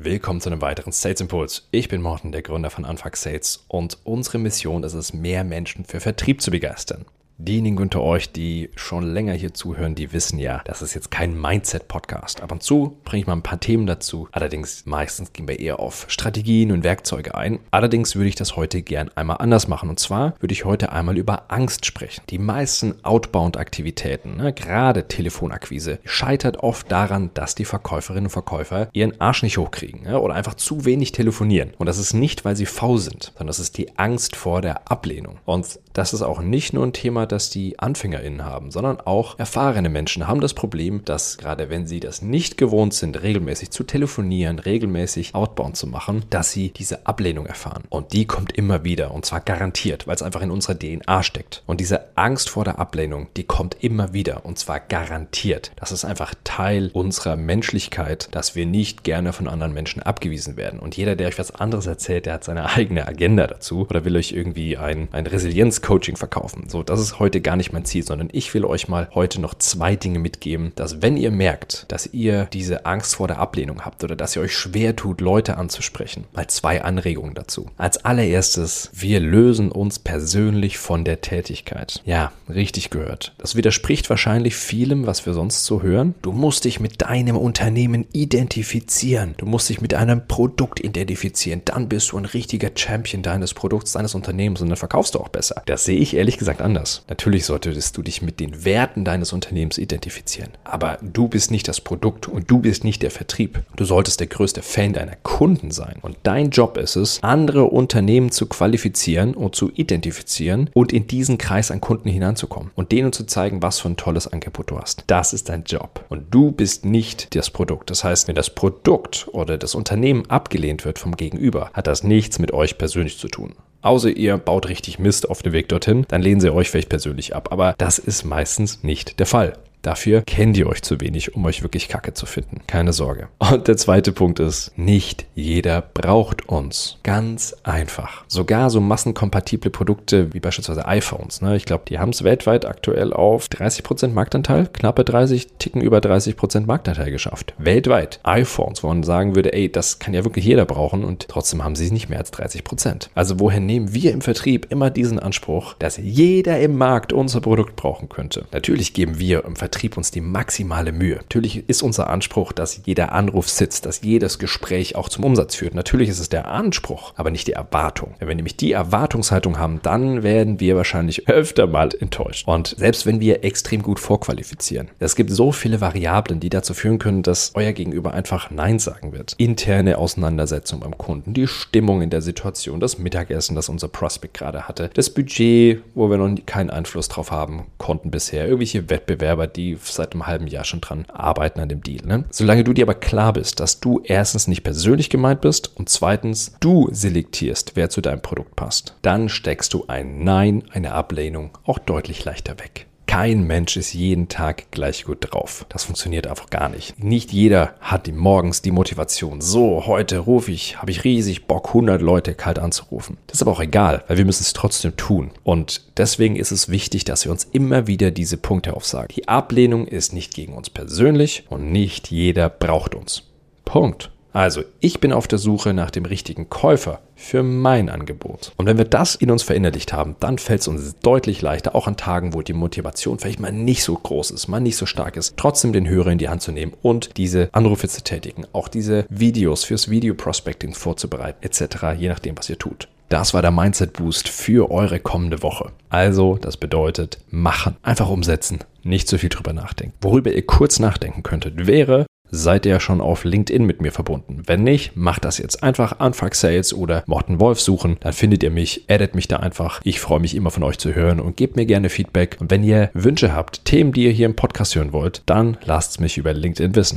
Willkommen zu einem weiteren Sales Impuls. Ich bin Morten, der Gründer von Anfang Sales und unsere Mission ist es, mehr Menschen für Vertrieb zu begeistern. Diejenigen unter euch, die schon länger hier zuhören, die wissen ja, das ist jetzt kein Mindset-Podcast. Ab und zu bringe ich mal ein paar Themen dazu. Allerdings meistens gehen wir eher auf Strategien und Werkzeuge ein. Allerdings würde ich das heute gern einmal anders machen. Und zwar würde ich heute einmal über Angst sprechen. Die meisten Outbound-Aktivitäten, ne, gerade Telefonakquise, scheitert oft daran, dass die Verkäuferinnen und Verkäufer ihren Arsch nicht hochkriegen ne, oder einfach zu wenig telefonieren. Und das ist nicht, weil sie faul sind, sondern das ist die Angst vor der Ablehnung. Und das ist auch nicht nur ein Thema, das die AnfängerInnen haben, sondern auch erfahrene Menschen haben das Problem, dass gerade wenn sie das nicht gewohnt sind, regelmäßig zu telefonieren, regelmäßig Outbound zu machen, dass sie diese Ablehnung erfahren. Und die kommt immer wieder und zwar garantiert, weil es einfach in unserer DNA steckt. Und diese Angst vor der Ablehnung, die kommt immer wieder und zwar garantiert. Das ist einfach Teil unserer Menschlichkeit, dass wir nicht gerne von anderen Menschen abgewiesen werden. Und jeder, der euch was anderes erzählt, der hat seine eigene Agenda dazu oder will euch irgendwie ein, ein Resilienz-Coaching verkaufen. So, das ist heute gar nicht mein Ziel, sondern ich will euch mal heute noch zwei Dinge mitgeben, dass wenn ihr merkt, dass ihr diese Angst vor der Ablehnung habt oder dass ihr euch schwer tut, Leute anzusprechen, mal zwei Anregungen dazu. Als allererstes, wir lösen uns persönlich von der Tätigkeit. Ja, richtig gehört. Das widerspricht wahrscheinlich vielem, was wir sonst so hören. Du musst dich mit deinem Unternehmen identifizieren. Du musst dich mit einem Produkt identifizieren. Dann bist du ein richtiger Champion deines Produkts, deines Unternehmens und dann verkaufst du auch besser. Das sehe ich ehrlich gesagt anders. Natürlich solltest du dich mit den Werten deines Unternehmens identifizieren. Aber du bist nicht das Produkt und du bist nicht der Vertrieb. Du solltest der größte Fan deiner Kunden sein. Und dein Job ist es, andere Unternehmen zu qualifizieren und zu identifizieren und in diesen Kreis an Kunden hinanzukommen und denen zu zeigen, was für ein tolles Angebot du hast. Das ist dein Job. Und du bist nicht das Produkt. Das heißt, wenn das Produkt oder das Unternehmen abgelehnt wird vom Gegenüber, hat das nichts mit euch persönlich zu tun. Außer ihr baut richtig Mist auf dem Weg dorthin, dann lehnen sie euch vielleicht persönlich ab. Aber das ist meistens nicht der Fall. Dafür kennt ihr euch zu wenig, um euch wirklich Kacke zu finden. Keine Sorge. Und der zweite Punkt ist, nicht jeder braucht uns. Ganz einfach. Sogar so massenkompatible Produkte wie beispielsweise iPhones. Ne? Ich glaube, die haben es weltweit aktuell auf 30% Marktanteil, knappe 30, ticken über 30% Marktanteil geschafft. Weltweit. iPhones, wo man sagen würde, ey, das kann ja wirklich jeder brauchen und trotzdem haben sie nicht mehr als 30%. Also woher nehmen wir im Vertrieb immer diesen Anspruch, dass jeder im Markt unser Produkt brauchen könnte? Natürlich geben wir im Vertrieb Vertrieb uns die maximale Mühe. Natürlich ist unser Anspruch, dass jeder Anruf sitzt, dass jedes Gespräch auch zum Umsatz führt. Natürlich ist es der Anspruch, aber nicht die Erwartung. Wenn wir nämlich die Erwartungshaltung haben, dann werden wir wahrscheinlich öfter mal enttäuscht. Und selbst wenn wir extrem gut vorqualifizieren, es gibt so viele Variablen, die dazu führen können, dass euer Gegenüber einfach Nein sagen wird. Interne Auseinandersetzung beim Kunden, die Stimmung in der Situation, das Mittagessen, das unser Prospect gerade hatte, das Budget, wo wir noch keinen Einfluss drauf haben konnten bisher, irgendwelche Wettbewerber, die seit einem halben Jahr schon dran arbeiten an dem Deal. Ne? Solange du dir aber klar bist, dass du erstens nicht persönlich gemeint bist und zweitens du selektierst, wer zu deinem Produkt passt, dann steckst du ein Nein, eine Ablehnung auch deutlich leichter weg. Kein Mensch ist jeden Tag gleich gut drauf. Das funktioniert einfach gar nicht. Nicht jeder hat morgens die Motivation. So, heute rufe ich, habe ich riesig Bock, 100 Leute kalt anzurufen. Das ist aber auch egal, weil wir müssen es trotzdem tun. Und deswegen ist es wichtig, dass wir uns immer wieder diese Punkte aufsagen. Die Ablehnung ist nicht gegen uns persönlich und nicht jeder braucht uns. Punkt. Also, ich bin auf der Suche nach dem richtigen Käufer für mein Angebot. Und wenn wir das in uns verinnerlicht haben, dann fällt es uns deutlich leichter, auch an Tagen, wo die Motivation vielleicht mal nicht so groß ist, mal nicht so stark ist, trotzdem den Hörer in die Hand zu nehmen und diese Anrufe zu tätigen, auch diese Videos fürs Video Prospecting vorzubereiten, etc., je nachdem, was ihr tut. Das war der Mindset Boost für eure kommende Woche. Also, das bedeutet machen, einfach umsetzen, nicht zu viel drüber nachdenken. Worüber ihr kurz nachdenken könntet, wäre, Seid ihr schon auf LinkedIn mit mir verbunden? Wenn nicht, macht das jetzt einfach Anfang Sales oder Morten Wolf suchen, dann findet ihr mich, addet mich da einfach. Ich freue mich immer von euch zu hören und gebt mir gerne Feedback. Und wenn ihr Wünsche habt, Themen, die ihr hier im Podcast hören wollt, dann lasst es mich über LinkedIn wissen.